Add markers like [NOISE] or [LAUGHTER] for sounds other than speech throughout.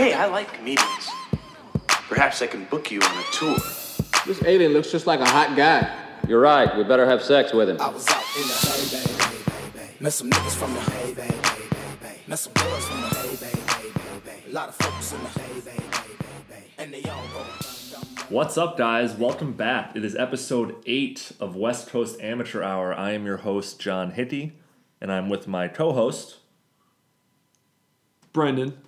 Hey, I like comedians. Perhaps I can book you on a tour. This alien looks just like a hot guy. You're right. We better have sex with him. I was out in the hay, bay, bay, bay, bay. Met some niggas from the hay, bay, bay, bay, bay. Met some girls from the hay, bay, bay, bay, bay. A lot of folks in the hay, bay, bay, bay, bay. And they all go. What's up, guys? Welcome back. It is episode 8 of West Coast Amateur Hour. I am your host, John Hitty, and I'm with my co host. Brendan.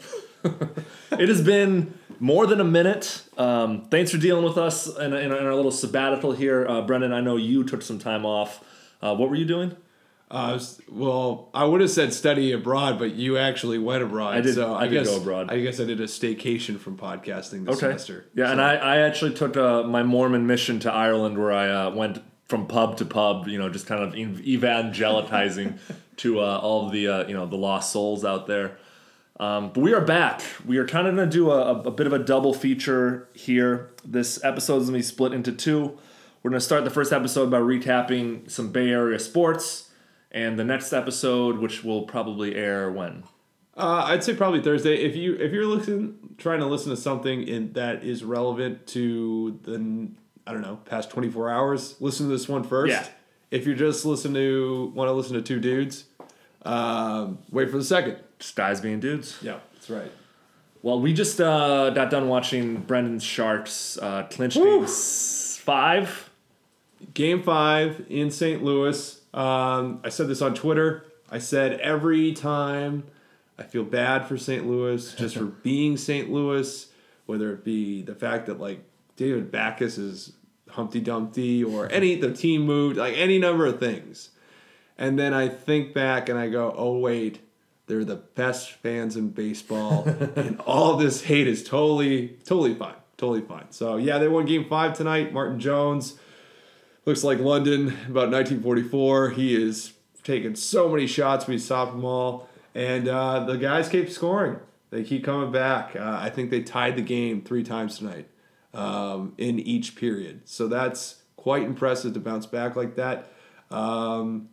It has been more than a minute. Um, thanks for dealing with us in, in, in our little sabbatical here. Uh, Brendan, I know you took some time off. Uh, what were you doing? Uh, well, I would have said study abroad, but you actually went abroad. I did- So I did guess, go abroad. I guess I did a staycation from podcasting this semester. Yeah, and I, I actually took uh, my Mormon mission to Ireland where I uh, went from pub to pub, you know, just kind of evangelizing [LAUGHS] to uh, all of the, uh, you know, the lost souls out there. Um, but we are back. We are kind of going to do a, a bit of a double feature here. This episode is going to be split into two. We're going to start the first episode by recapping some Bay Area sports, and the next episode, which will probably air when? Uh, I'd say probably Thursday. If you if you're looking trying to listen to something in that is relevant to the I don't know past 24 hours, listen to this one first. Yeah. If you're just listen to want to listen to two dudes, um, wait for the second. Just guys being dudes. Yeah, that's right. Well, we just uh, got done watching Brendan's Sharks uh, clinch game five. Game five in St. Louis. Um, I said this on Twitter. I said every time I feel bad for St. Louis [LAUGHS] just for being St. Louis, whether it be the fact that like David Backes is Humpty Dumpty or any the team moved, like any number of things. And then I think back and I go, oh wait, they're the best fans in baseball, [LAUGHS] and all this hate is totally, totally fine, totally fine. So yeah, they won Game Five tonight. Martin Jones looks like London about 1944. He is taking so many shots, we stopped them all, and uh, the guys keep scoring. They keep coming back. Uh, I think they tied the game three times tonight um, in each period. So that's quite impressive to bounce back like that. Um,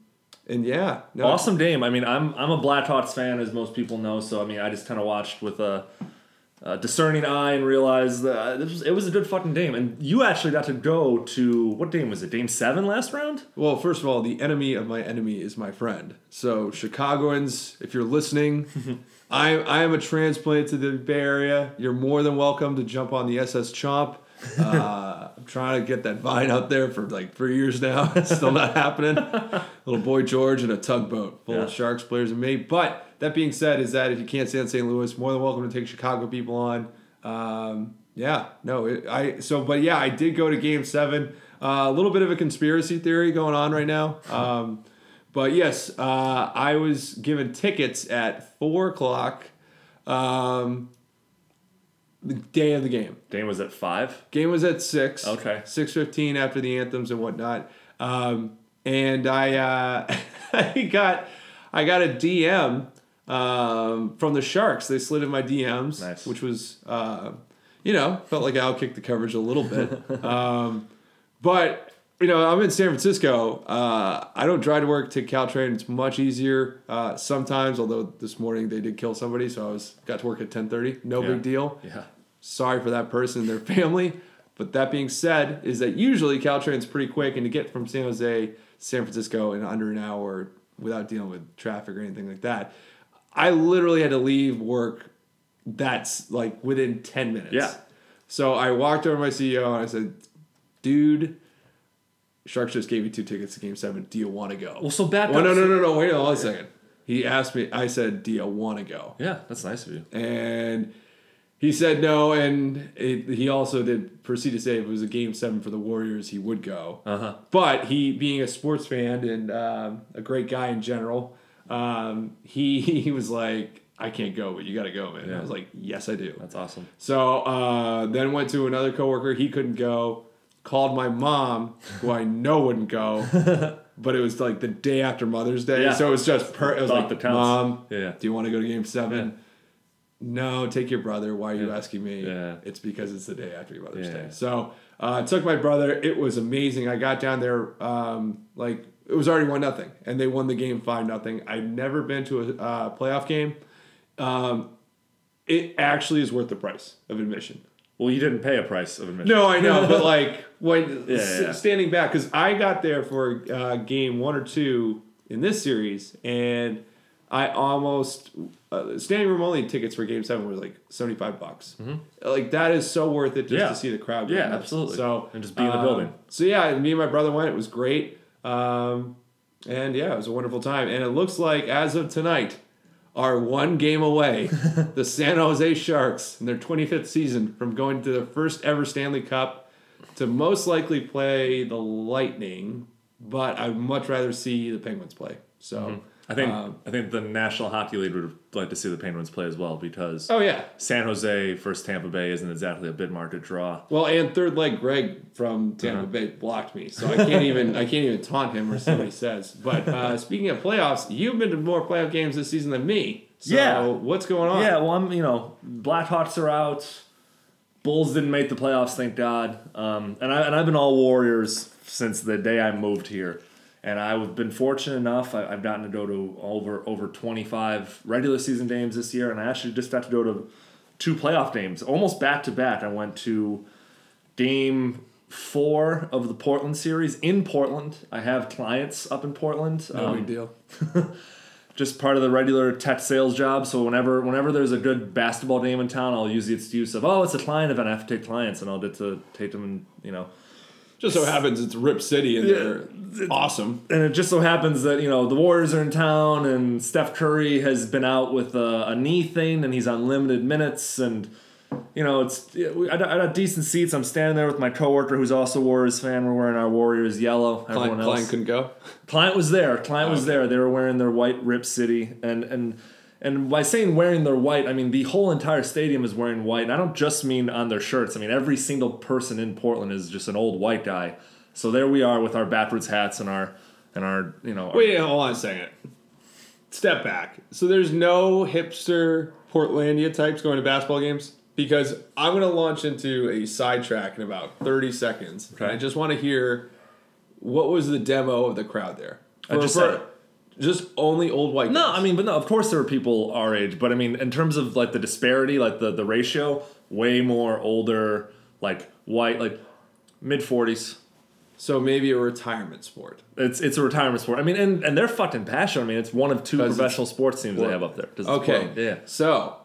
and yeah, no, Awesome game. I mean, I'm I'm a Blackhawks fan, as most people know. So I mean, I just kind of watched with a, a discerning eye and realized that this was, it was a good fucking game. And you actually got to go to what game was it? Game seven last round. Well, first of all, the enemy of my enemy is my friend. So, Chicagoans, if you're listening, [LAUGHS] I, I am a transplant to the Bay Area. You're more than welcome to jump on the SS Chomp. Uh, [LAUGHS] I'm trying to get that vine out there for like three years now. [LAUGHS] It's still not happening. Little boy George in a tugboat full of Sharks players and me. But that being said, is that if you can't stand St. Louis, more than welcome to take Chicago people on. Um, yeah, no, it, I so but yeah, I did go to Game Seven. Uh, a little bit of a conspiracy theory going on right now. Um, but yes, uh, I was given tickets at four o'clock. Um, the day of the game. Game was at five. Game was at six. Okay. Six fifteen after the anthems and whatnot. Um, and I uh, [LAUGHS] I got I got a DM um, from the Sharks. They slid in my DMs, Nice. which was uh, you know felt like I outkicked the coverage a little bit. [LAUGHS] um, but you know I'm in San Francisco. Uh, I don't drive to work. Take Caltrain. It's much easier uh, sometimes. Although this morning they did kill somebody, so I was got to work at ten thirty. No Yeah. big deal Yeah. sorry for that person and their [LAUGHS] family. But that being said, is that usually Caltrain's pretty quick, and to get from San Jose to San Francisco in under an hour without dealing with traffic or anything like that, I literally had to leave work. That's like within ten minutes. Yeah. So I walked over to my CEO and I said, "Dude, Sharks just gave me two tickets to Game Seven. Do you want to go?" Well, so back Well, up. no, no, no, no. Wait a second. He asked me. I said, "Do you want to go?" Yeah, that's nice of you. and he said no and it, he also did proceed to say if it was a game seven for the warriors he would go Uh huh. but he being a sports fan and um, a great guy in general um, he [LAUGHS] he was like i can't go but you gotta go man Yeah. i was like yes i do That's awesome. so uh, then went to another coworker he couldn't go called my mom who i know wouldn't go [LAUGHS] but it was like the day after mother's day Yeah. so it was just per it was Thought like counts. mom Yeah. do you want to go to game seven Yeah. no, take your brother. Why are you asking me? Yeah. It's because it's the day after your Mother's. Day. So uh, I took my brother. It was amazing. I got down there um, like it was already one nothing, and they won the game five nothing. I've never been to a uh, playoff game. Um, it actually is worth the price of admission. Well, you didn't pay a price of admission. No, I know, [LAUGHS] but like when Yeah, s- yeah. standing back, because I got there for uh, game one or two in this series, and I almost uh, standing room only tickets for game seven were like seventy five bucks. Like that is so worth it just Mm-hmm. Yeah. to see the crowd. Yeah, absolutely. So And just be in the um, building. So yeah, me and my brother went. It was great, um, and yeah, it was a wonderful time. And it looks like as of tonight. Are one game away, [LAUGHS] the San Jose Sharks in their 25th season from going to the first ever Stanley Cup to most likely play the Lightning, but I'd much rather see the Penguins play. So, mm-hmm. I think Um, I think the National Hockey League would like to see the Penguins play as well because oh yeah, San Jose versus Tampa Bay isn't exactly a bid market draw. well, and third leg Greg from Tampa Uh-huh. Bay blocked me, so I can't even I can't even taunt him or see what he says. But uh, speaking of playoffs, you've been to more playoff games this season than me. So Yeah. what's going on? Yeah, well, I'm you know Blackhawks are out. Bulls didn't make the playoffs, thank God. Um, and I and I've been all Warriors since the day I moved here, and I've been fortunate enough. I, I've gotten to go to over over 25 regular season games this year, and I actually just got to go to two playoff games, almost back to back. I went to game four of the Portland series in Portland. I have clients up in Portland. no Um, big deal. [LAUGHS] just part of the regular tech sales job. So whenever whenever there's a good basketball game in town, I'll use the excuse of oh, it's a client event. I have to take clients, and I'll get to take them. And you know, Just so happens it's Rip City and they're awesome. and it just so happens that you know the Warriors are in town, and Steph Curry has been out with a, a knee thing, and he's on limited minutes, and you know it's I got, I got decent seats. I'm standing there with my coworker who's also a Warriors fan. We're wearing our Warriors yellow. Everyone Klein, else. Klein couldn't go. Client was there. Client oh, was there. They were wearing their white Rip City, and and and by saying wearing their white, I mean the whole entire stadium is wearing white. And I don't just mean on their shirts. I mean every single person in Portland is just an old white guy. So there we are with our backwards hats and our and our you know. our- Wait, hold on a second. Step back. So there's no hipster Portlandia types going to basketball games? Because I'm going to launch into a sidetrack in about 30 seconds. And I just want to hear what was the demo of the crowd there? I just said it. Just only old white No, guys. I mean, but no, of course there are people our age, but I mean, in terms of like the disparity, like the the ratio, way more older, like white, like mid forties. So maybe a retirement sport. It's it's a retirement sport. I mean, and, and they're fucking passionate. I mean, it's one of two professional sports teams they have up there. Okay. Yeah. So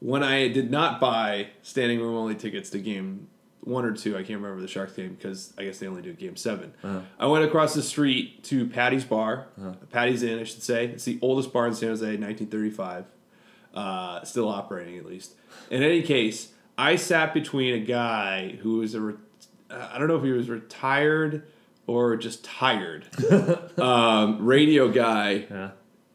when I did not buy standing room only tickets to game one or two, I can't remember the Sharks game because I guess they only do game 7 Uh-huh. I went across the street to Patty's Bar, Patty's Inn, I should say. It's the oldest bar in San Jose, 1935. Uh, still operating at least. In any case, I sat between a guy who was a, re- I don't know if he was retired or just tired, [LAUGHS] um, radio guy Yeah.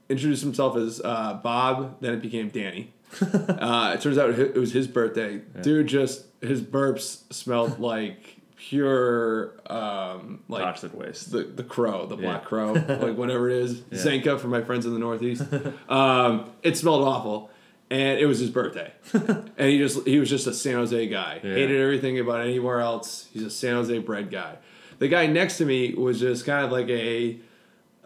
introduced himself as uh, Bob. Then it became Danny. [LAUGHS] uh, it turns out it was his birthday. Dude, just his burps smelled like pure, um, like Toxic waste. the the crow, the black crow, like whatever it is, [LAUGHS] Zenka for my friends in the Northeast. [LAUGHS] Um, it smelled awful, and it was his birthday, and he just he was just a San Jose guy. Yeah. Hated everything about anywhere else. He's a San Jose bred guy. The guy next to me was just kind of like a.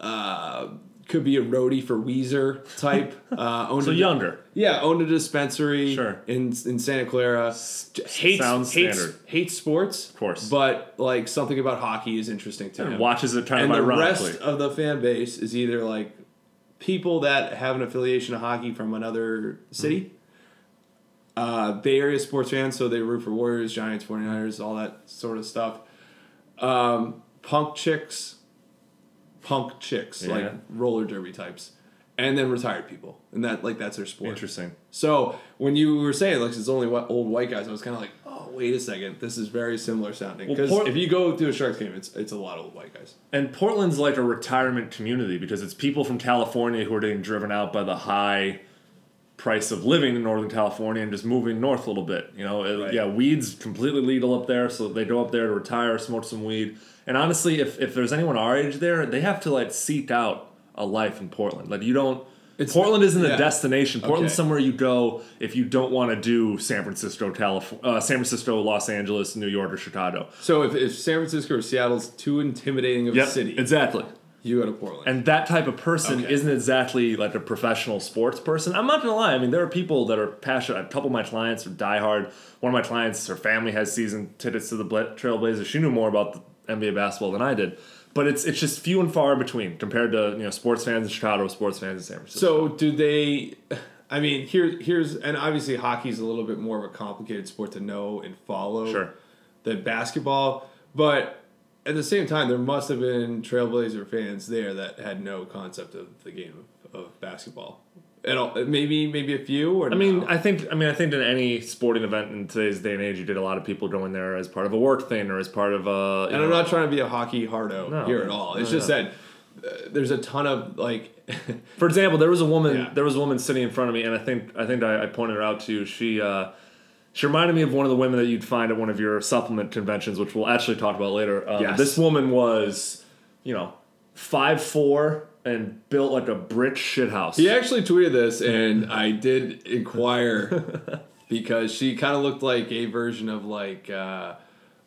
Uh, could be a roadie for Weezer type. [LAUGHS] Uh, owned So a- younger. yeah, owned a dispensary Sure. in in Santa Clara. Hates sounds hates, standard. hates sports, of course. but like something about hockey is interesting to him. Watches it kind and of the rest of the fan base is either like people that have an affiliation to hockey from another city, uh, Bay Area sports fans, so they root for Warriors, Giants, 49ers, all that sort of stuff. Um, punk chicks, punk chicks, Yeah. like roller derby types, and then retired people, and that like that's their sport. Interesting. So when you were saying like it's only what old white guys, I was kind of like, oh wait a second, this is very similar sounding. Well, Because Port- if you go to a Sharks game, it's it's a lot of old white guys. And Portland's like a retirement community because it's people from California who are getting driven out by the high price of living in Northern California and just moving north a little bit. You know, uh, Right. yeah, weed's completely legal up there, so they go up there to retire, smoke some weed. And honestly, if, if there's anyone our age there, they have to like seek out a life in Portland. Like you don't. It's- Portland isn't yeah. a destination. Portland's Okay. somewhere you go if you don't want to do San Francisco, California, uh, San Francisco, Los Angeles, New York, or Chicago. So if, if San Francisco or Seattle's too intimidating of a city, exactly. You go to Portland. And that type of person Okay. isn't exactly like a professional sports person. I'm not gonna lie. I mean, there are people that are passionate. A couple of my clients are diehard. One of my clients, her family has season tickets to the Trailblazers. She knew more about the NBA basketball than I did. But it's it's just few and far between compared to you know sports fans in Chicago, sports fans in San Francisco. So do they? I mean, here, here's, and obviously hockey's a little bit more of a complicated sport to know and follow Sure. than basketball. But at the same time, there must have been Trailblazer fans there that had no concept of the game of, of basketball. At maybe maybe a few. Or I mean, no? I think I mean I think in any sporting event in today's day and age, you did a lot of people going there as part of a work thing or as part of a. and I'm not trying to be a hockey hardo No, here at all. It's no, just that uh, there's a ton of like. [LAUGHS] For example, there was a woman. Yeah. There was a woman sitting in front of me, and I think I think I, I pointed her out to you. She uh, she reminded me of one of the women that you'd find at one of your supplement conventions, which we'll actually talk about later. Um, Yes. This woman was, you know, five four and built like a brick shithouse. He actually tweeted this, and I did inquire [LAUGHS] because she kind of looked like a version of like uh,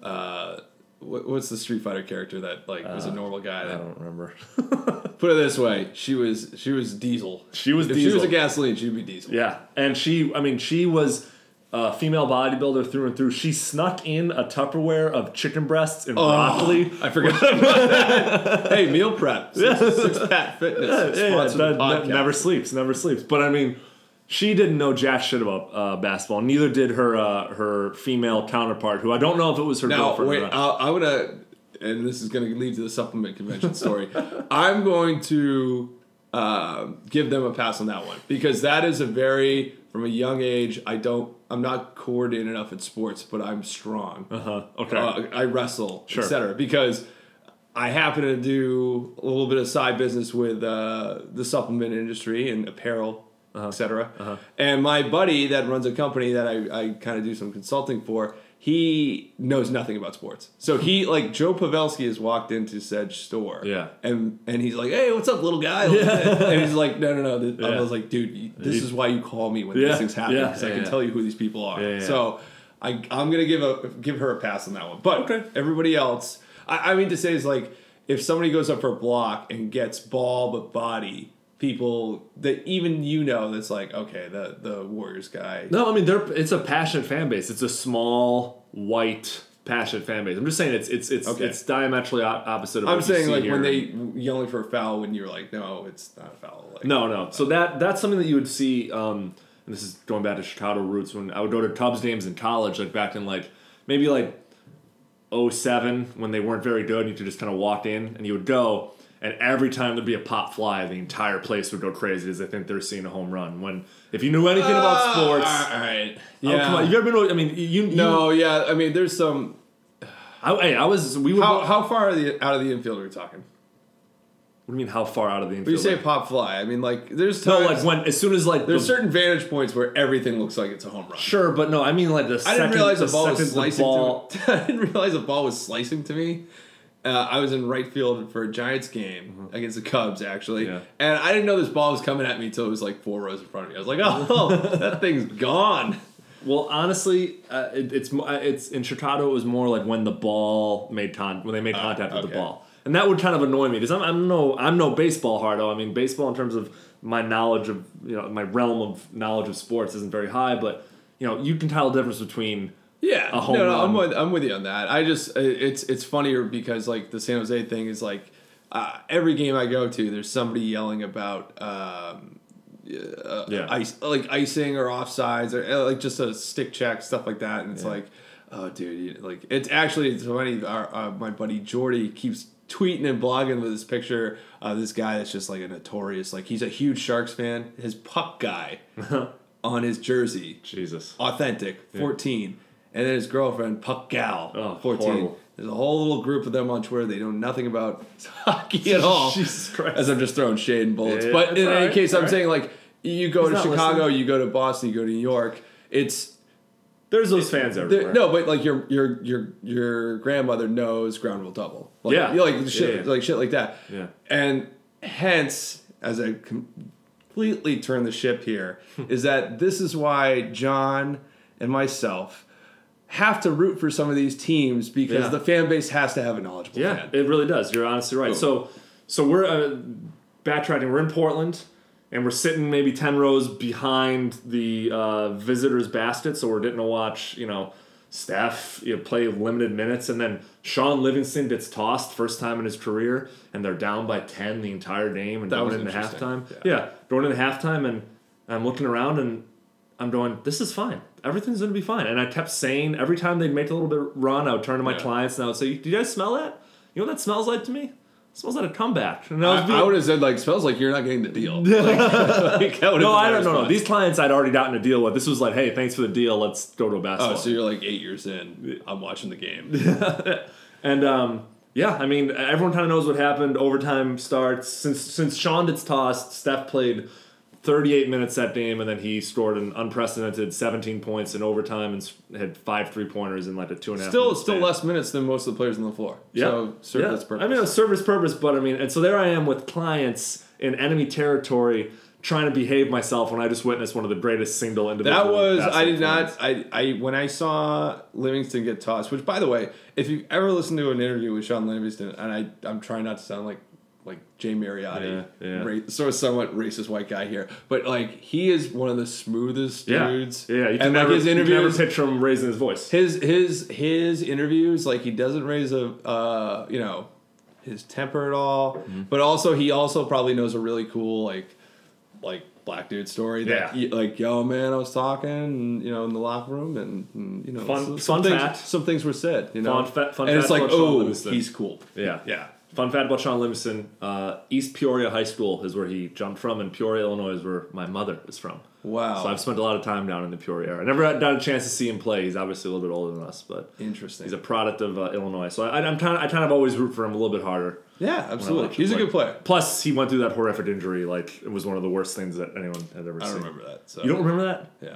uh, what, what's the Street Fighter character that like was a normal guy. I don't remember. [LAUGHS] put it this way, she was she was Diesel. She was if she was a gasoline, she'd be Diesel. Yeah, and she, I mean, she was a female bodybuilder through and through. She snuck in a Tupperware of chicken breasts and broccoli. I forgot hey, meal prep. [LAUGHS] Six, six Pack Fitness. Yeah, yeah, that- that never sleeps, never sleeps. But I mean, she didn't know jack shit about uh, basketball. Neither did her uh, her female counterpart, who I don't know if it was her Now, girlfriend. wait, or not. I'll, I'm gonna, and this is gonna lead to the supplement convention story. [LAUGHS] I'm going to um give them a pass on that one because that is a very, from a young age, I don't, I'm not coordinated enough at sports, but I'm strong. uh-huh. Okay. Uh, I wrestle, Sure. etc. Because I happen to do a little bit of side business with uh, the supplement industry and apparel, Uh-huh. etc. And my buddy that runs a company that I, I kind of do some consulting for, he knows nothing about sports. So he like Joe Pavelski has walked into said store, Yeah. and and he's like, "Hey, what's up, little guy?" and he's like, "No, no, no." This, I Yeah. was like, "Dude, this is why you call me when Yeah. these things happen Yeah. because I Yeah, can tell you who these people are." Yeah, yeah, yeah. So I I'm gonna give a give her a pass on that one. But Okay. everybody else, I, I mean to say is like if somebody goes up for a block and gets ball but body, people that even you know that's like okay the the Warriors guy. no, I mean, they're, it's a passionate fan base. It's a small, white, passionate fan base. I'm just saying it's it's it's Okay. it's diametrally op- opposite of I'm saying like here. when they yelling for a foul when you're like no it's not a foul. Like, No, no. So that that's something that you would see. Um, and this is going back to Chicago roots when I would go to Cubs games in college, like back in like maybe like 07 when they weren't very good. And you could just kind of walk in and you would go, and every time there'd be a pop fly, the entire place would go crazy as they think they're seeing a home run. When if you knew anything about uh, sports, all right. oh, Yeah. come on, you ever been? I mean, you, you no, yeah. I mean, there's some. I, hey, I was. We would. How, how far are the, out of the infield are we talking? what do you mean? How far out of the infield? When you say pop fly, I mean like there's times, no, like when as soon as like there's the- certain vantage points where everything looks like it's a home run. Sure, but no, I mean like the I second. didn't realize the, ball was slicing ball- to [LAUGHS] me. I didn't realize the ball was slicing to me. Uh, I was in right field for a Giants game against the Cubs, actually, Mm-hmm. Yeah. and I didn't know this ball was coming at me until it was like four rows in front of me. I was like, "Oh, [LAUGHS] that thing's gone." Well, honestly, uh, it, it's uh, it's in Chicago. It was more like when the ball made con when they made contact with the ball, and that would kind of annoy me because I'm, I'm no I'm no baseball hardo. I mean, baseball in terms of my knowledge of you know my realm of knowledge of sports isn't very high, but you know you can tell the difference between Yeah, A home no, no, I'm with, I'm with you on that. I just it's it's funnier because like the San Jose thing is like uh, every game I go to, there's somebody yelling about um, uh, Yeah. ice like icing or offsides or uh, like just a stick check stuff like that, and it's like, oh dude, you, like it's actually it's funny. Our, uh, my buddy Jordy keeps tweeting and blogging with this picture of this guy that's just like a notorious like he's a huge Sharks fan. His puck guy [LAUGHS] on his jersey Jesus. authentic 14 and then his girlfriend puck gal Oh, 14 horrible. there's a whole little group of them on twitter they know nothing about [LAUGHS] hockey at [LAUGHS] all Jesus Christ. as i'm just throwing shade and bullets Yeah, but in all any right, case i'm right. saying like you go He's to chicago listening. you go to boston you go to new york it's There's those fans there- everywhere. no but like your your your your grandmother knows ground rule double like, Yeah. you know, like shit Yeah, yeah. like shit like that Yeah. and hence as i completely turn the ship here [LAUGHS] is that this is why john and myself have to root for some of these teams because Yeah. the fan base has to have a knowledgeable Yeah, fan it really does. You're honestly right. So, so we're uh, backtracking. We're in Portland, and we're sitting maybe ten rows behind the uh, visitors' basket, so we're getting to watch, you know, Steph you know, play limited minutes, and then Shaun Livingston gets tossed first time in his career, and they're down by ten the entire game, and That going into halftime. Yeah. Yeah. going into halftime, and I'm looking around, and I'm going, this is fine. Everything's gonna be fine. And I kept saying every time they'd make a little bit run, I would turn to my Yeah. clients and I would say, "Do you guys smell that? You know what that smells like to me? It smells like a comeback." And I I, being- I would have said like smells like you're not getting the deal. [LAUGHS] Like, [LAUGHS] like, no, I don't know. No, these clients I'd already gotten a deal with. This was like, hey, thanks for the deal. Let's go to a basketball. Oh, so you're like eight years in. I'm watching the game. [LAUGHS] And um, yeah, I mean, everyone kind of knows what happened. Overtime starts. Since since Shaun gets tossed, Steph played 38 minutes that game, and then he scored an unprecedented 17 points in overtime and had five three pointers in like a two and a half. Still, still span. less minutes than most of the players on the floor. Yeah. So served yeah. its purpose. I mean, it served its purpose, but I mean, and so there I am with clients in enemy territory trying to behave myself when I just witnessed one of the greatest single individual. That was I did not. I, I when I saw Livingston get tossed. Which by the way, if you ever listen to an interview with Shaun Livingston, and I I'm trying not to sound like like Jay Mariotti, Yeah, yeah. ra- sort of somewhat racist white guy here, but like he is one of the smoothest Yeah, dudes. yeah. You can and never, like his you can never interviews, picture him raising his voice. his his his interviews, like he doesn't raise a uh you know his temper at all, Mm-hmm. but also he also probably knows a really cool like like black dude story that Yeah. y- like yo man I was talking and, you know in the locker room and, and, you know Fun- some, fun some things fact. some things were said you know Fun fa- fun and it's like oh he's cool Yeah. yeah Fun fact about Shaun Livingston: uh, East Peoria High School is where he jumped from, and Peoria, Illinois, is where my mother is from. wow So I've spent a lot of time down in the Peoria area. I never had got a chance to see him play. He's obviously a little bit older than us, but interesting he's a product of uh, Illinois. So I, I'm kind of, I kind of always root for him a little bit harder. yeah absolutely he's a good player Plus, he went through that horrific injury. Like it was one of the worst things that anyone had ever seen. I seen. don't remember that so You don't remember that? yeah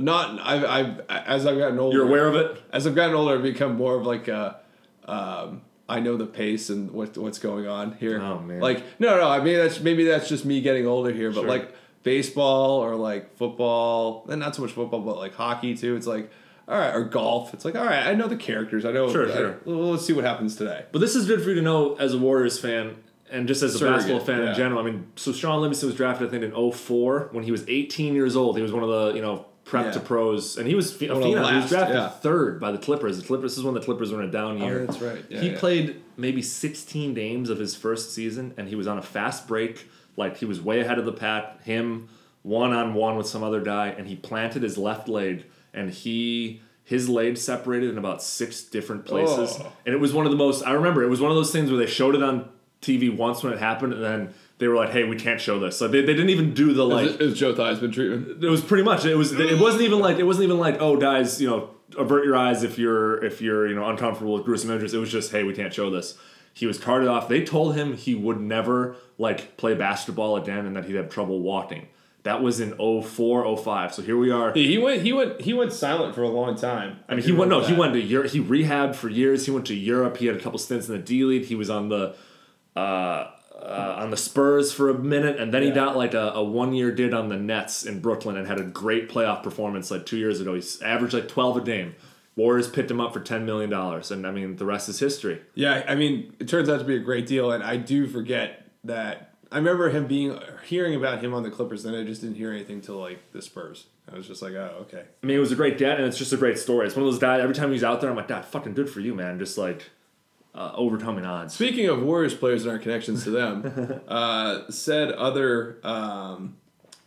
not I've, I've as I've gotten older You're aware of it? as I've gotten older, I've become more of like a, um, I know the pace and what what's going on here. Oh, man. Like no, no. I mean that's maybe that's just me getting older here, but Sure. like baseball or like football, and not so much football, but like hockey too. It's like all right, or golf. It's like all right, I know the characters. I know. Sure, I- sure. well, let's see what happens today. But this is good for you to know as a Warriors fan and just as a Surrogate, basketball fan yeah. in general. I mean, so Shaun Livingston was drafted, I think, in 04 when he was 18 years old. He was one of the, you know, prep Yeah. to pros, and he was phe- a One phenom. He was drafted yeah. third by the Clippers. The Clippers this is when the Clippers were in a down oh, year. Oh, that's right. Yeah, he played maybe 16 games of his first season, and he was on a fast break. Like he was way ahead of the pack. Him one on one with some other guy, and he planted his left leg, and he his leg separated in about six different places, Oh. and it was one of the most. I remember it was one of those things where they showed it on TV once when it happened, and then they were like, "Hey, we can't show this." So they, they didn't even do the like Is it, is Joe Theismann treatment? it was pretty much it was it wasn't even like it wasn't even like oh guys you know avert your eyes if you're if you're you know uncomfortable with gruesome images it was just hey we can't show this he was carted off they told him he would never like play basketball again and that he'd have trouble walking that was in 04 05 so here we are He went. He went. He went silent for a long time. I mean, he went. No, he went to Europe. He rehabbed for years. He went to Europe. He had a couple stints in the D League. He was on the uh, uh, on the Spurs for a minute, and then he got like a, a one year did on the Nets in Brooklyn and had a great playoff performance like two years ago. He's averaged like twelve a game. Warriors picked him up for ten million dollars, and I mean the rest is history. Yeah, I mean, it turns out to be a great deal, and I do forget that. I remember him being hearing about him on the Clippers, then I just didn't hear anything till like the Spurs. I was just like, oh, okay. I mean, it was a great get, and it's just a great story. It's one of those guys. Every time he's out there, I'm like, "God, fucking good for you, man!" Just like uh, overcoming odds. Speaking of Warriors players and our connections to them, [LAUGHS] uh, said other um,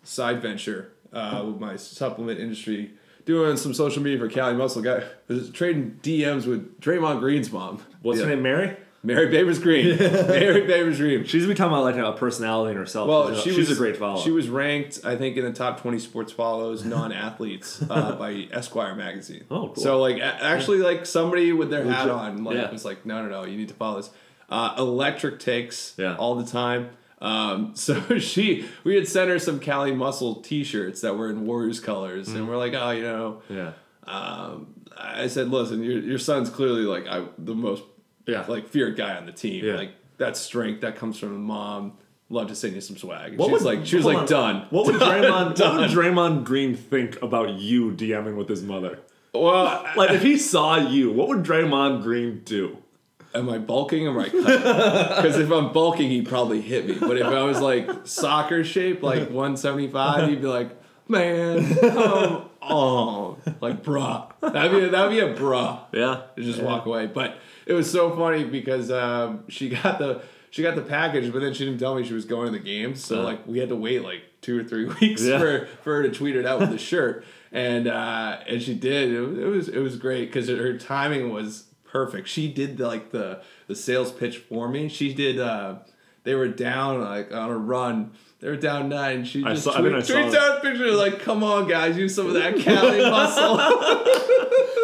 side venture uh, with my supplement industry, doing some social media for Cali Muscle, guy was trading DMs with Draymond Green's mom. What's Yeah. her name? Mary. Mary Babers Green. [LAUGHS] Mary Babers Green. She's talking about like a personality in herself. Well, she's, she she's was a great follow. She was ranked, I think, in the top twenty sports follows non-athletes [LAUGHS] uh, by Esquire magazine. Oh, cool. So, like, a- actually, like somebody with their hat on, like, Yeah. was like, no, no, no, you need to follow this. Uh, electric takes Yeah. all the time. Um, [LAUGHS] so she, we had sent her some Cali Muscle T-shirts that were in Warriors colors, Mm. and we're like, oh, you know, yeah. um, I said, listen, your your son's clearly like I, the most Yeah. like feared guy on the team. Yeah. Like that strength that comes from a mom. Love to send you some swag. What she was would- like, she was like, on. done. What would Done, [LAUGHS] Draymond? what done. would Draymond Green think about you DMing with his mother? Well, [LAUGHS] Like if he saw you, what would Draymond Green do? am I bulking or am I cutting? [LAUGHS] Because if I'm bulking, he'd probably hit me. But if I was like soccer shape, like 175, he'd be like, man, come on. Like, bruh. That'd be, that'd be a bruh Yeah. just walk away. But it was so funny because um, she [LAUGHS] got the she got the package, but then she didn't tell me she was going to the games. So Uh. like we had to wait like two or three [LAUGHS] weeks Yeah. for, for her to tweet it out with the shirt, and uh, and she did. It, was- it was it was great because her timing was perfect. She did the, like the the sales pitch for me. She did. Uh, they were down like on a run. They were down nine. She I just saw- I tweet, I saw tweets out a picture like, "Come on, guys, use some of that [LAUGHS] Cali muscle."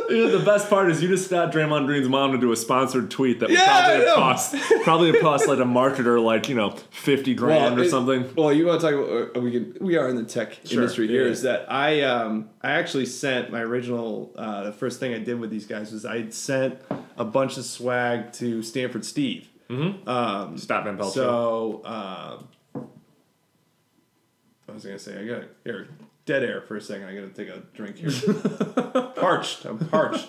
Dude, the best part is you just got Draymond Green's mom to do a sponsored tweet that would Yeah, I probably know. have cost probably have cost like a marketer like you know fifty grand or it- something. Well, you want to talk about? uh, We can. We are in the tech Sure, industry yeah, here. yeah. Is that I um I actually sent my original uh, the first thing I did with these guys was I sent a bunch of swag to Stanford Steve. Scott Van Pelt. So um, I was gonna say I got here dead air for a second. I gotta take a drink here. [LAUGHS] parched. I'm parched.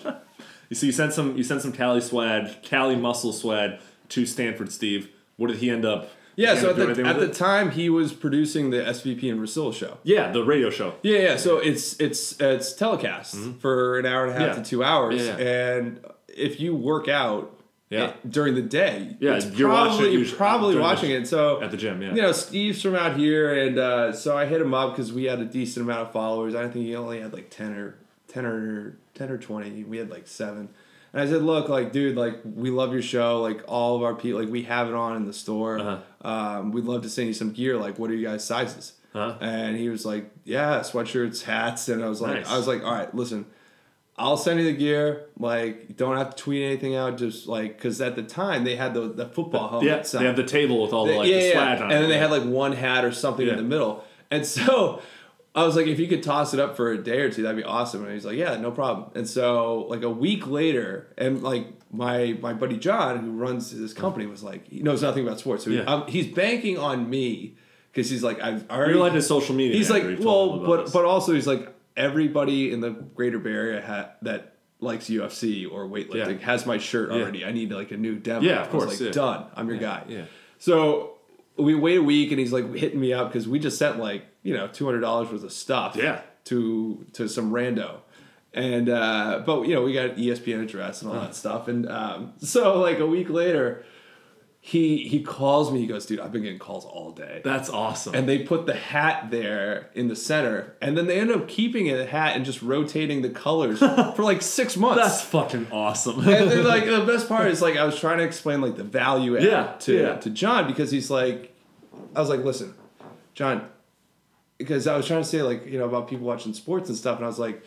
You see, you sent some you sent some Cali swag, Cali muscle swag to Stanford Steve. What did he end up? Yeah. So at the at the time he was producing the SVP and Russillo show. yeah, the radio show. Yeah, yeah. So it's it's it's telecast for an hour and a half Mm-hmm. Yeah. to two hours, Yeah, yeah. and if you work out Yeah. during the day, Yeah, it's you're watching probably, you're probably during the- watching it. So at the gym, yeah. you know, Steve's from out here, and uh, so I hit him up because we had a decent amount of followers. I think he only had like ten or ten or ten or twenty. We had like seven. And I said, look, like, dude, like, we love your show. Like, all of our people, like, we have it on in the store. Uh-huh. Um, we'd love to send you some gear. Like, what are you guys' sizes? Uh-huh. And he was like, yeah, sweatshirts, hats. And I was like, Nice. I was like, all right, listen, I'll send you the gear. Like, don't have to tweet anything out. Just like, because at the time they had the, the football helmet. Yeah, they have the table with all the like yeah, the yeah, swag yeah. on And it. then they had like one hat or something Yeah. in the middle. And so I was like, if you could toss it up for a day or two, that'd be awesome. And he's like, yeah, no problem. And so like a week later, and like my my buddy John, who runs this company, was like, he knows nothing about sports, so he- Yeah. um, he's banking on me because he's like, I've already. You're like his social media. He's like, well, told him about but this. but also he's like everybody in the greater Bay Area ha- that likes UFC or weightlifting Yeah. has my shirt Yeah. already. I need like a new demo. Yeah, I of was course, like, yeah. done. I'm your guy. yeah. So we wait a week, and he's like hitting me up because we just sent like you know two hundred dollars worth of stuff. Yeah. To to some rando, and uh, but you know we got ESPN address and all that stuff, and um, so like a week later, he he calls me. He goes, "Dude, I've been getting calls all day." That's awesome. and they put the hat there in the center, and then they end up keeping it a hat and just rotating the colors [LAUGHS] for like six months. That's fucking awesome. and then [LAUGHS] like the best part is like I was trying to explain like the value add Yeah, to yeah. to John because he's like I was like, listen, John, because I was trying to say like, you know, about people watching sports and stuff, and I was like,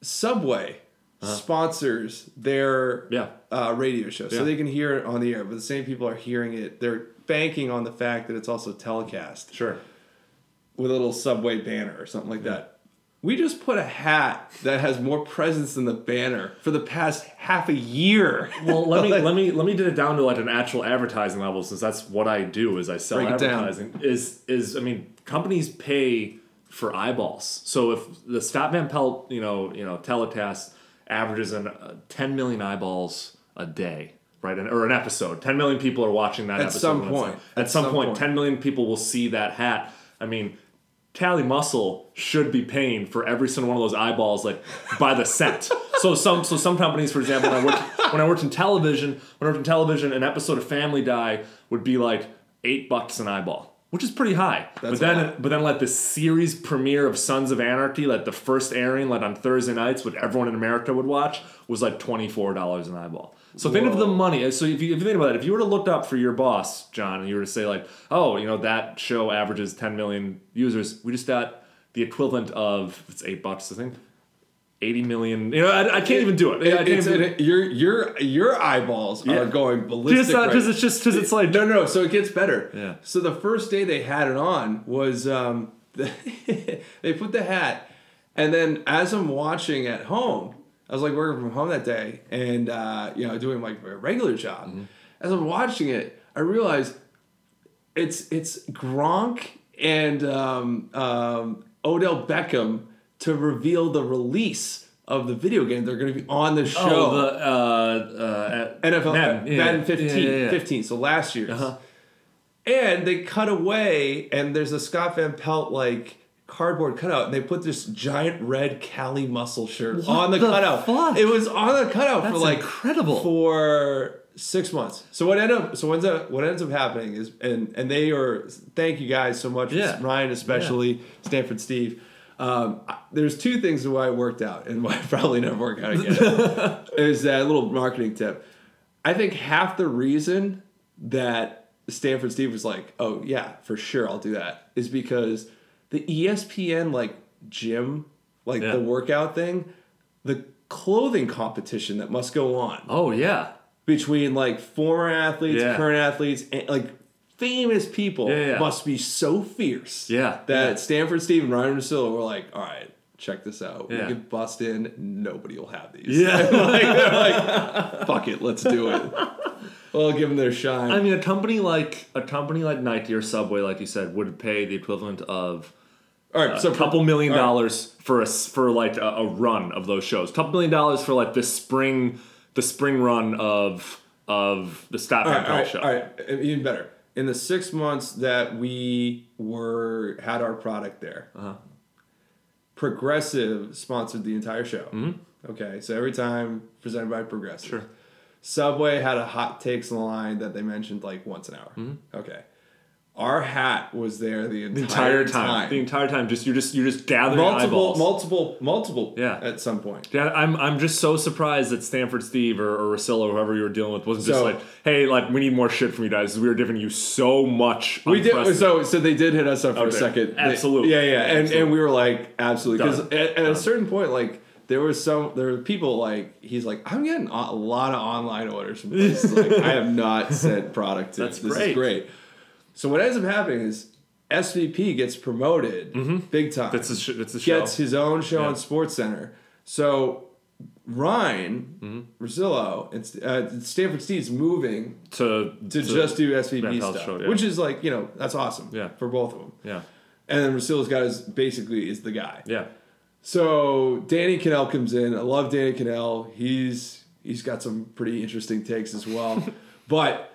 Subway sponsors their Uh-huh. Yeah. uh, radio show, so they can hear it on the air, but the same people are hearing it. They're banking on the fact that it's also telecast sure. with a little Subway banner or something like that. We just put a hat that has more presence than the banner for the past half a year. Well, let me [LAUGHS] let me let me get it down to like an actual advertising level, since that's what I do. Is I sell Break advertising. Is is I mean, companies pay for eyeballs. So if the Scott Van Pelt, you know, you know, telecast averages an uh, 10 million eyeballs a day, right? And, or an episode. 10 million people are watching that At episode. some point. At, At some, some point, point. 10 million people will see that hat. I mean, Cali Muscle should be paying for every single one of those eyeballs, like by the cent. [LAUGHS] so some so some companies, for example, when I worked when I worked in television, when I worked in television, an episode of Family Guy would be like eight bucks an eyeball, which is pretty high. but That's a then but then like the series premiere of Sons of Anarchy, like the first airing, like on Thursday nights, what everyone in America would watch, was like twenty four dollars an eyeball. So think of the money. So if you, if you think about it, if you were to look up for your boss, John, and you were to say like, oh, you know that show averages ten million users, we just got the equivalent of it's eight bucks, I think. 80 million. You know, I, I can't even do it. I can't It's, even, it, your your your eyeballs Yeah. are going ballistic. just because right it's just because it's like No, no, no. So it gets better. Yeah. So the first day they had it on was um, [LAUGHS] they put the hat, and then as I'm watching at home, I was like working from home that day, and uh, you know doing like a regular job. Mm-hmm. As I'm watching it, I realized it's it's Gronk and um, um, Odell Beckham to reveal the release of the video game. They're going to be on the show. Oh, the uh, uh, NFL Madden, yeah, Madden 15, Yeah, yeah, yeah. 15, so last year's. Uh-huh. And they cut away, and there's a Scott Van Pelt like cardboard cutout, and they put this giant red Cali muscle shirt on the, the cutout. fuck? It was on the cutout for like incredible. for six months. So what ended up so what ends up what ends up happening is and and they are thank you guys so much. Ryan especially, Stanford Steve. Um, I- there's two things why it worked out and why it probably never work out again. [LAUGHS] is that little marketing tip. I think half the reason that Stanford Steve was like, "Oh yeah, for sure, I'll do that," is because the ESPN like gym, like Yeah. the workout thing, the clothing competition that must go on Oh yeah. between like former athletes, Yeah. current athletes, and like famous people Yeah, yeah. must be so fierce. Yeah, That yeah. Stanford Steve and Ryan Russillo were like, all right, check this out. We could bust in, nobody will have these. Yeah. [LAUGHS] like, they're like, fuck it, let's do it. Well, give them their shine. I mean, a company like a company like Nike or Subway, like you said, would pay the equivalent of all right, so a couple million all right. dollars for a for like a, a run of those shows. A couple million dollars for like the spring the spring run of of the Stop All right, right, show. all right, even better. In the six months that we were had our product there, Uh-huh. Progressive sponsored the entire show. Okay, so every time presented by Progressive. Mm-hmm. Sure. Subway had a hot takes line that they mentioned like once an hour. Mm-hmm. Okay, our hat was there the entire, The entire time, the entire time, just you're just you're just gathering multiple, eyeballs. multiple, multiple. Yeah. at some point. Yeah, I'm I'm just so surprised that Stanford Steve or, or Russillo, whoever you were dealing with, wasn't just So- like, hey, like we need more shit from you guys. We were giving you so much. We did so. So they did hit us up for a Okay. second. They- Absolutely. yeah, yeah, and Absolutely. and we were like, absolutely, because at, at a certain point, like there was some there were people like he's like I'm getting a a lot of online orders from places like I have not sent product to. That's this great. is great. So what ends up happening is SVP gets promoted big time. That's a sh- that's show. gets his own show Yeah. on Sports Center. So Ryan Mm-hmm. Russillo and uh, Stanford Steve's moving to to just do SVP stuff, show, yeah. which is like you know that's awesome. Yeah. for both of them. yeah And then Russillo's got is basically is the guy. yeah So Danny Kanell comes in. I love Danny Kanell. He's he's got some pretty interesting takes as well. [LAUGHS] but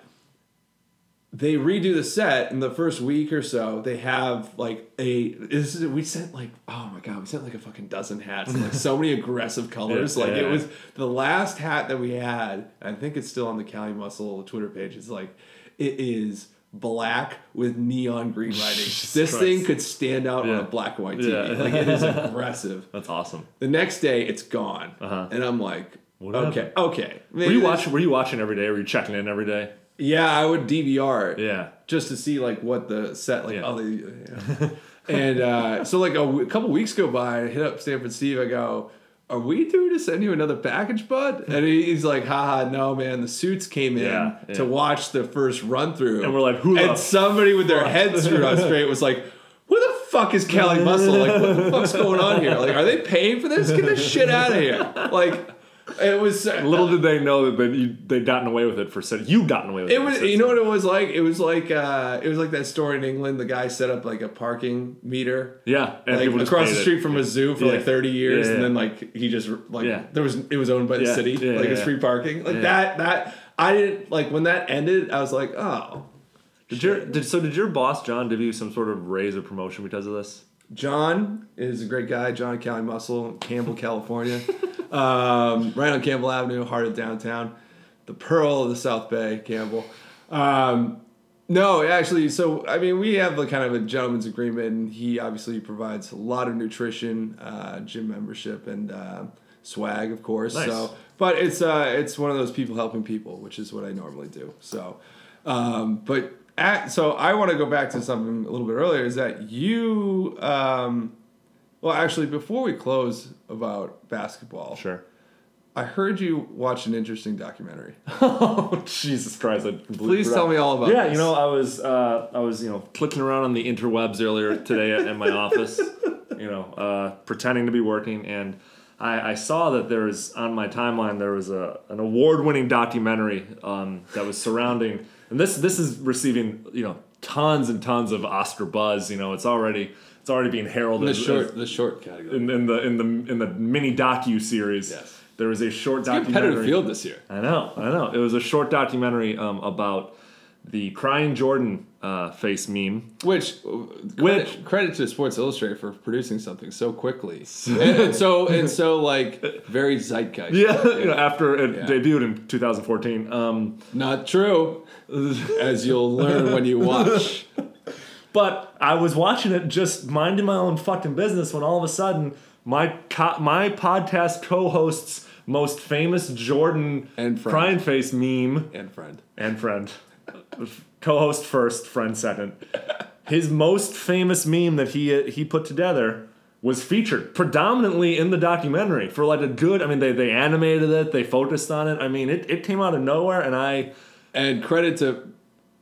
they redo the set in the first week or so. They have like a this is we sent like oh my god we sent like a fucking dozen hats and like so many [LAUGHS] aggressive colors. Yeah, like yeah, it was the last hat that we had. I think it's still on the Cali Muscle Twitter page. It's like it is black with neon green [LAUGHS] writing. This Christ. thing could stand out on a black and white TV. Yeah. Like it is [LAUGHS] aggressive. that's awesome. The next day, it's gone, Uh-huh. and I'm like, What okay, happened? okay. Were you watching? Were you watching every day? Were you checking in every day? Yeah, I would DVR it Yeah. just to see like what the set like. Yeah. Oh, they, yeah. [LAUGHS] and uh, so like a, w- a couple weeks go by, I hit up Stanford Steve. I go, "Are we due to send you another package, bud?" And he's like, "Haha, no, man. The suits came in yeah. to watch the first run through, And we're like, "Who And somebody with their head screwed on straight was like. Who the fuck is Cali Muscle? Like, what the fuck's going on here? Like, are they paying for this? Get this shit out of here! Like, it was Little did they know that they they'd gotten away with it for said you gotten away with it. It was, you know what it was like. It was like, uh, it was like that story in England. The guy set up like a parking meter, Yeah, and like across the it. street from a zoo for Yeah. like thirty years, Yeah, and then like he just like Yeah. there was it was owned by the Yeah, city, yeah, like it's free parking, like Yeah. that. That I didn't like when that ended. I was like, oh, Did your did so did your boss John give you some sort of raise or promotion because of this? John is a great guy. John Cali Muscle, Campbell, California, [LAUGHS] um, right on Campbell Avenue, heart of downtown, the pearl of the South Bay, Campbell. Um, no, actually, so I mean, we have like kind of a gentleman's agreement, and he obviously provides a lot of nutrition, uh, gym membership, and uh, swag, of course. Nice. So, but it's uh, it's one of those people helping people, which is what I normally do. So, um, but at, so I want to go back to something a little bit earlier. Is that you? Um, well, actually, before we close about basketball, Sure. I heard you watch an interesting documentary. [LAUGHS] Oh Jesus Christ! I Please tell me all about Yeah, this. you know, I was uh, I was you know clicking around on the interwebs earlier today at my [LAUGHS] office, you know, uh, pretending to be working, and I, I saw that there was on my timeline there was a an award winning documentary um, that was surrounding, and this this is receiving you know tons and tons of Oscar buzz. You know, it's already It's already being heralded In the as- short, the short category. in, in the in the in the mini docu series. Yes. There was a short Competitive documentary. field this year. I know, I know. It was a short documentary um, about the crying Jordan uh, face meme. Which, Which- credit, credit to Sports Illustrated for producing something so quickly, [LAUGHS] and, and so and so like very zeitgeist. Yeah, [LAUGHS] you know, after it Yeah. debuted in 2014. Um, Not true, [LAUGHS] as you'll learn when you watch. But I was watching it just minding my own fucking business when all of a sudden my co- my podcast co-host's most famous Jordan And friend. crying face meme And friend. and friend co-host first, friend second. His most famous meme that he he put together was featured predominantly in the documentary for like a good. I mean, they they animated it, they focused on it. I mean, it it came out of nowhere, and I And credit to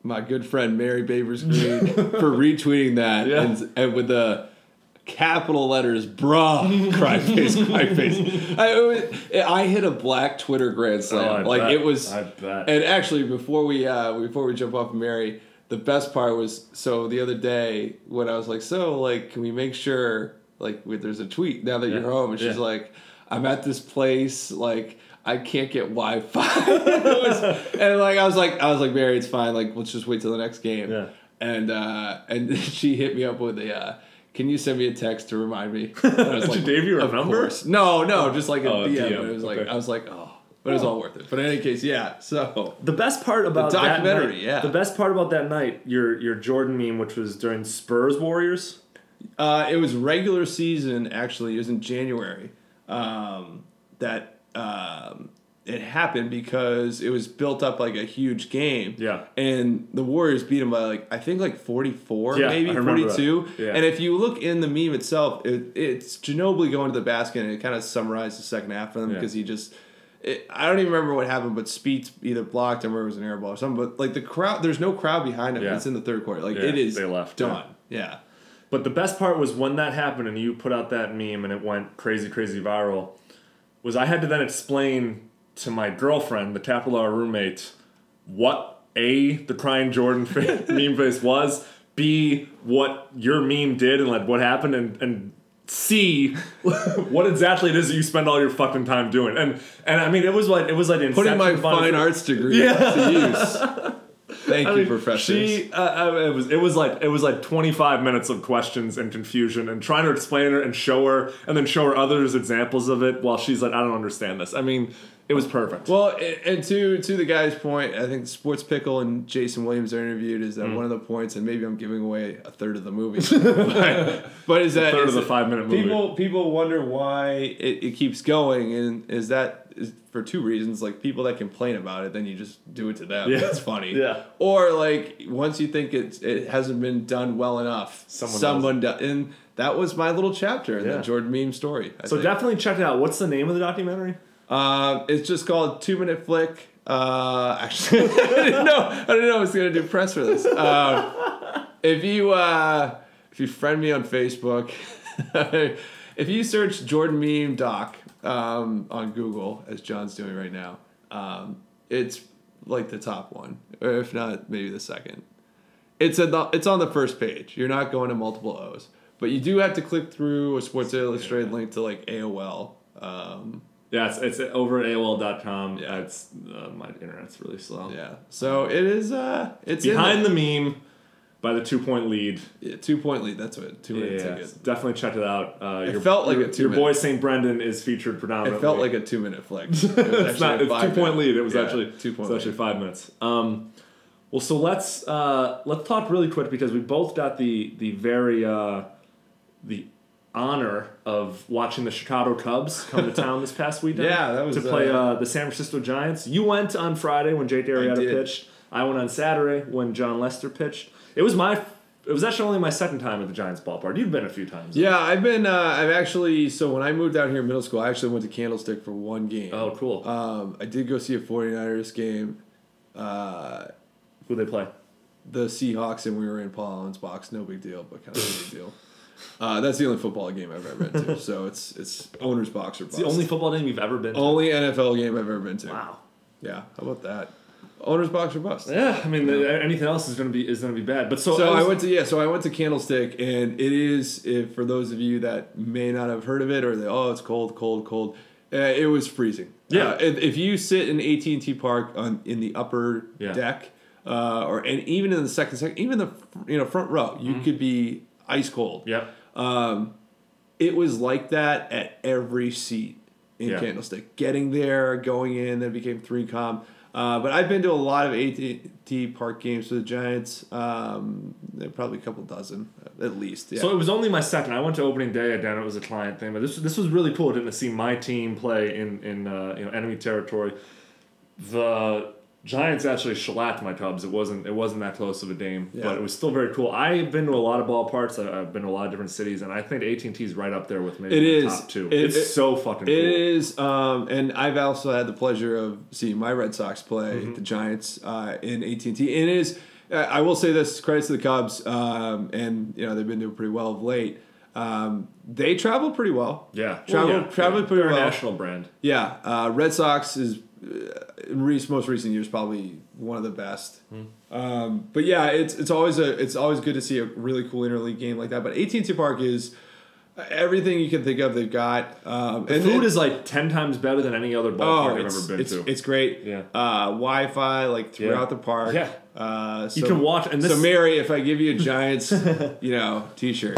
my good friend Mary Babers [LAUGHS] Green for retweeting that Yeah. and, and with the capital letters, bruh, [LAUGHS] cry face, cry face. I, was- I hit a black Twitter grand slam. Oh, like bet. it was. I bet. And actually, before we uh, before we jump off of Mary, the best part was so the other day when I was like, so like, can we make sure like there's a tweet now that Yeah. you're home? And she's Yeah. like, I'm at this place like. I can't get Wi-Fi, [LAUGHS] and like I was like I was like Mary, it's fine. Like let's just wait till the next game. Yeah. And uh, and [LAUGHS] she hit me up with a, uh, can you send me a text to remind me? [LAUGHS] And I was She gave you her of number? course. No, no, just like a Oh, DM. DM, it was like okay. I was like, oh, but it was all worth it. But in any case, yeah. So The best part about The that documentary, night- yeah. The best part about that night, your your Jordan meme, which was during Spurs Warriors. Uh, it was regular season. Actually, it was in January. Um, that um, it happened because it was built up like a huge game. Yeah. and the Warriors beat them by like I think like forty four, Yeah, maybe forty two. Yeah. And if you look in the meme itself, it, it's Ginobili going to the basket, and it kind of summarized the second half for them Yeah. because he just. It, I don't even remember what happened, but Speights either blocked him or it was an air ball or something. But like the crowd, there's no crowd behind him. Yeah. It's in the third quarter. Like Yeah, it is they left, yeah. done. yeah. But the best part was when that happened and you put out that meme and it went crazy, crazy viral. Was I had to then explain to my girlfriend, the Tapilar roommate, what a the crying Jordan [LAUGHS] meme face was, b what your meme did and like what happened, and and c [LAUGHS] what exactly it is that you spend all your fucking time doing. And and I mean it was like it was like Putting my fine arts degree to use. [LAUGHS] Thank I you, mean, professors. She, uh, uh, it was, it was like, it was like twenty five minutes of questions and confusion, and trying to explain her and show her, and then show her others examples of it, while she's like, I don't understand this. I mean, it was perfect. well, and to to the guy's point, I think Sports Pickle and Jason Williams are interviewed. Is that Mm. one of the points? And maybe I'm giving away a third of the movie, [LAUGHS] but, but is that third of the five-minute movie. People people wonder why it, it keeps going, and is that is for two reasons? Like people that complain about it, then you just do it to them. Yeah. It's funny. [LAUGHS] Yeah. Or like once you think it's it hasn't been done well enough, Someone someone does. And that was my little chapter in Yeah. the Jordan meme story. I so think. definitely check it out. What's the name of the documentary? Um, it's just called Two Minute Flick. Uh, actually, [LAUGHS] I didn't know. I didn't know I was gonna do press for this. Um, if you uh, if you friend me on Facebook, [LAUGHS] if you search Jordan meme doc um, on Google, as John's doing right now, um, it's like the top one, or if not, maybe the second. It's a, it's on the first page. You're not going to multiple O's, but you do have to click through a Sports Illustrated link to like AOL. Um, Yeah, it's, it's over at AOL.com. Yeah. It's uh, my internet's really slow. Yeah. So it is. Uh, it's Behind there. the meme, by the two point lead. Yeah, two point lead. That's what two Yeah, minute yeah, ticket. definitely check it out. Uh, It your, felt like your, a two Your boy Saint Brendan is featured predominantly. It felt like a two minute flick. [LAUGHS] It it's not. It's two point lead. It was Yeah, actually two point. It's actually five minutes. Um, well, so let's uh, let's talk really quick because we both got the the very uh, the honor of watching the Chicago Cubs come to town this past weekend. [LAUGHS] Yeah, that was, to play uh, uh, the San Francisco Giants. You went on Friday when Jake Arrieta pitched. I went on Saturday when Jon Lester pitched. It was my. It was actually only my second time at the Giants ballpark. You've been a few times. Yeah, I've been. Uh, I've actually. So when I moved out here in middle school, I actually went to Candlestick for one game. Oh, cool. Um, I did go see a 49ers game. Uh, Who they play? the Seahawks and we were in Paul Allen's box. No big deal, but kind of a big deal. [LAUGHS] Uh, that's the only football game I've ever been to. So [LAUGHS] it's it's owner's box or It's the only football game you've ever been to. only NFL game I've ever been to. Wow. Yeah, how about that? Owner's box or bust. Yeah, I mean, the, anything else is gonna be is gonna be bad. But so, So I was- went to yeah, so I went to Candlestick, and it is if, for those of you that may not have heard of it or they oh it's cold, cold, cold. Uh, it was freezing. Yeah. Uh, if, if you sit in AT and T Park on in the upper Yeah. deck, uh, or and even in the second second, even the you know front row, you Mm-hmm. could be ice cold. Yeah. Um, it was like that at every seat in Yeah. Candlestick. Getting there, going in, then it became 3Com. Uh, but I've been to a lot of AT&T Park games for the Giants. Um, probably a couple dozen at least. Yeah. So it was only my second. I went to opening day again. It was a client thing, but this this was really cool. Getting to see my team play in in uh, you know enemy territory. The Giants actually shellacked my Cubs. It wasn't it wasn't that close of a game, Yeah. but it was still very cool. I've been to a lot of ballparks. I've been to a lot of different cities, and I think AT and T is right up there with maybe It the is. top two. It- it's it- so fucking cool. It is, um, and I've also had the pleasure of seeing my Red Sox play Mm-hmm. the Giants uh, in AT and T. And it is, I will say this: credits to the Cubs, um, and you know they've been doing pretty well of late. Um, they travel pretty well. Yeah, travel, Well, yeah. travel Yeah. pretty They're a well. national brand. Yeah, uh, Red Sox is in re- most recent years probably one of the best. Hmm. Um, but yeah, it's it's always a it's always good to see a really cool interleague game like that. But AT&T Park is everything you can think of. They've got um, The and food it- is like ten times better than any other Oh, ballpark I've ever been it's, to. it's great. Yeah. Uh, Wi-Fi like throughout Yeah. the park. Yeah. Uh, so, You can watch- and this- so Mary, if I give you a Giants, [LAUGHS] you know, T-shirt,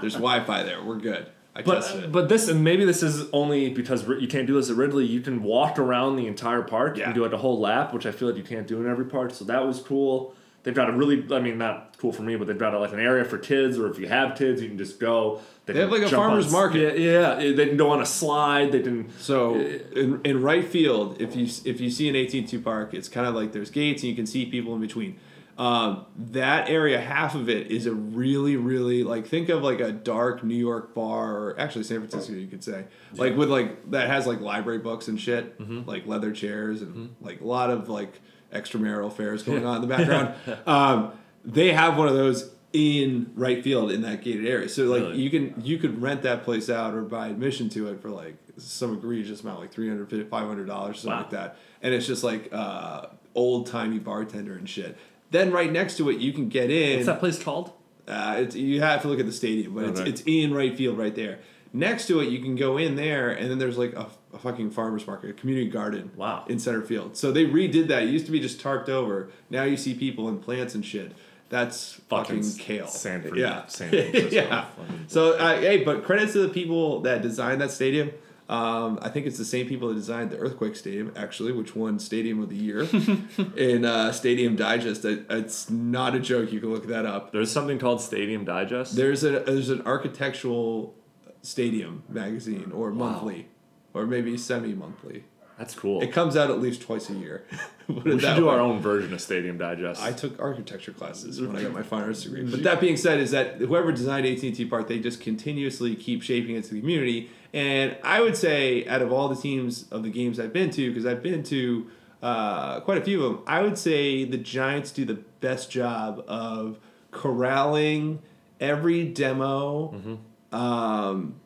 there's Wi-Fi there. We're good. I But but this and maybe this is only because you can't do this at Wrigley. You can walk around the entire park. Yeah. can do like a whole lap, which I feel like you can't do in every park. So that was cool. They've got a really, I mean, not cool for me, but they've got a, like an area for kids, or if you have kids, you can just go. They can have, like, a jump on farmer's market. Yeah, yeah, they can go on a slide. They can. So uh, in, in right field, if you if you see an AT&T park, it's kind of like there's gates and you can see people in between. Um, that area, half of it is a really, really like think of like a dark New York bar, or actually San Francisco, you could say, like with like that has like library books and shit, like leather chairs and like a lot of like extramarital affairs going on in the [LAUGHS] background. um, they have one of those in right field in that gated area, so like Really? you can you could rent that place out or buy admission to it for like some egregious amount, like 300 500 dollars, something Wow. like that, and it's just like uh, old timey bartender and shit. Then right next to it, you can get in. What's that place called? Uh, it's, you have to look at the stadium, but it's Okay. it's in right field right there. Next to it, you can go in there, and then there's like a, a fucking farmer's market, a community garden. Wow. In center field, so they redid that. It used to be just tarped over. Now you see people and plants and shit. That's fucking, Fucking kale. Sanford- Yeah. San Francisco. [LAUGHS] yeah. Fucking- So uh, hey, but credits to the people that designed that stadium. Um, I think it's the same people that designed the Earthquake Stadium, actually, which won Stadium of the Year [LAUGHS] in uh, Stadium Digest. It, it's not a joke. You can look that up. There's something called Stadium Digest. There's a there's an architectural stadium magazine or monthly, or maybe semi monthly. That's cool. It comes out at least twice a year. [LAUGHS] We should do way. our own version of Stadium Digest. I took architecture classes when I got my fine arts degree. But that being said, is that whoever designed AT&T Park, they just continuously keep shaping it to the community. And I would say, out of all the teams of the games I've been to, because I've been to uh, quite a few of them, I would say the Giants do the best job of corralling every demo um,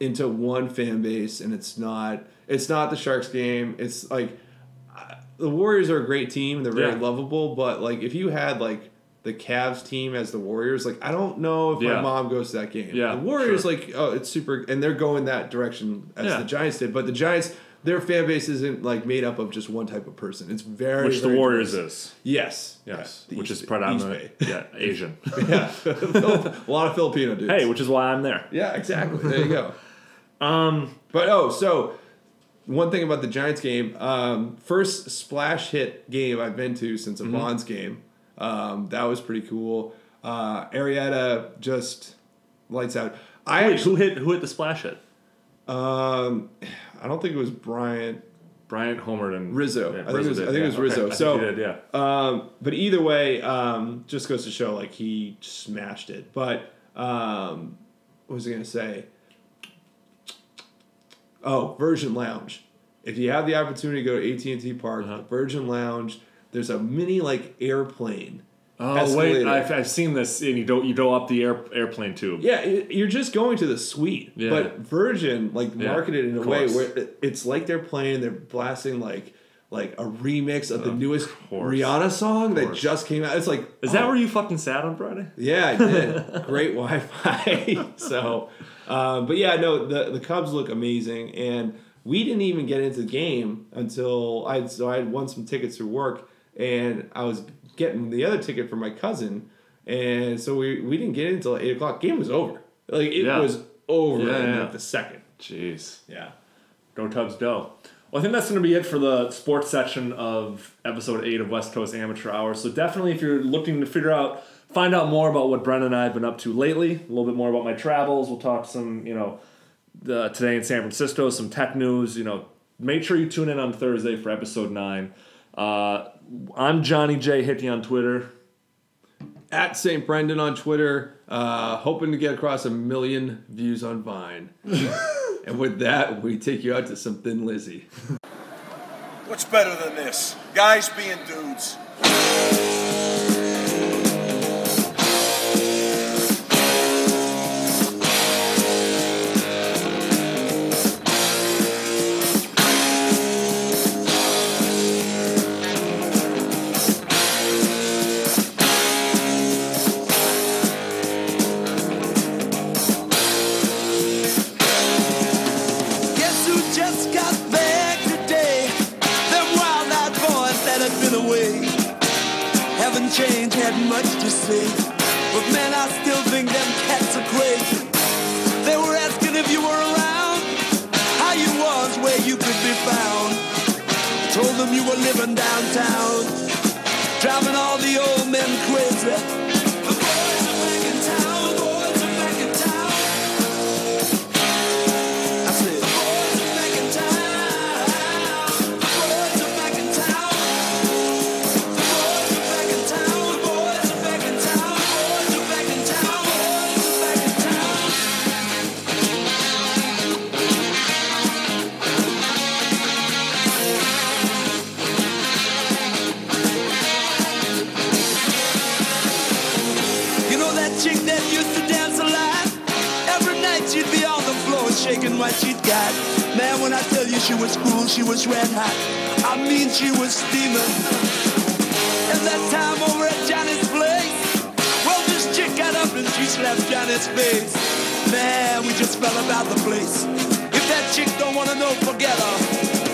into one fan base, and it's not it's not the Sharks game. It's like the Warriors are a great team. They're very Yeah. lovable, but like if you had like the Cavs team as the Warriors, like I don't know if my mom goes to that game. Yeah, the Warriors, sure. like oh, it's super, and they're going that direction as Yeah. the Giants did. But the Giants, their fan base isn't like made up of just one type of person. It's very which the Warriors diverse. is. Yes, Yes, Yeah, which East is predominantly [LAUGHS] yeah Asian. [LAUGHS] yeah, [LAUGHS] a lot of Filipino dudes. hey, which is why I'm there. Yeah, exactly. There you go. Um, but oh, so one thing about the Giants game, um, first splash hit game I've been to since a Mm-hmm. Bonds game. Um, that was pretty cool. Uh, Arrieta just lights out. I Wait, who hit who hit the splash hit? um, I don't think it was Bryant, Bryant Homer and Rizzo. Yeah, I think it was- did, I think it was yeah. Rizzo. Okay, I So- think he did, yeah. Um, but either way, um, just goes to show like he smashed it. But um, what was I gonna say? Oh, Virgin Lounge. If you have the opportunity to go to AT and T Park, Uh-huh. the Virgin Lounge, there's a mini like airplane. Oh wait. I've, I've seen this. And you go you go up the air, airplane tube. Yeah, you're just going to the suite. Yeah. But Virgin like Yeah, marketed in a way where it's like they're playing, they're blasting like like a remix of the newest course. Rihanna song that just came out. It's like Is that oh, where you fucking sat on Friday? yeah, I did. [LAUGHS] Great Wi-Fi. [LAUGHS] so, um, but yeah, no, the the Cubs look amazing, and we didn't even get into the game until I so I had won some tickets through work, and I was getting the other ticket for my cousin, and so we we didn't get in until eight o'clock. Game was over. Like it Yeah. was over Yeah, in yeah. like the second. Jeez. Yeah. Go Cubs Go. Well, I think that's going to be it for the sports section of episode 8 of West Coast Amateur Hour. So definitely if you're looking to figure out, find out more about what Brendan and I have been up to lately, a little bit more about my travels. We'll talk some, you know, the, today in San Francisco, some tech news, you know, make sure you tune in on Thursday for episode 9. Uh, I'm Johnny J. Hickey on Twitter. At St. Brendan on Twitter, uh, hoping to get across a million views on Vine. [LAUGHS] and with that, we take you out to some Thin Lizzy. What's better than this? Guys being dudes. Slapped Johnny's face. Man, we just fell about the place. If that chick don't wanna know, forget her.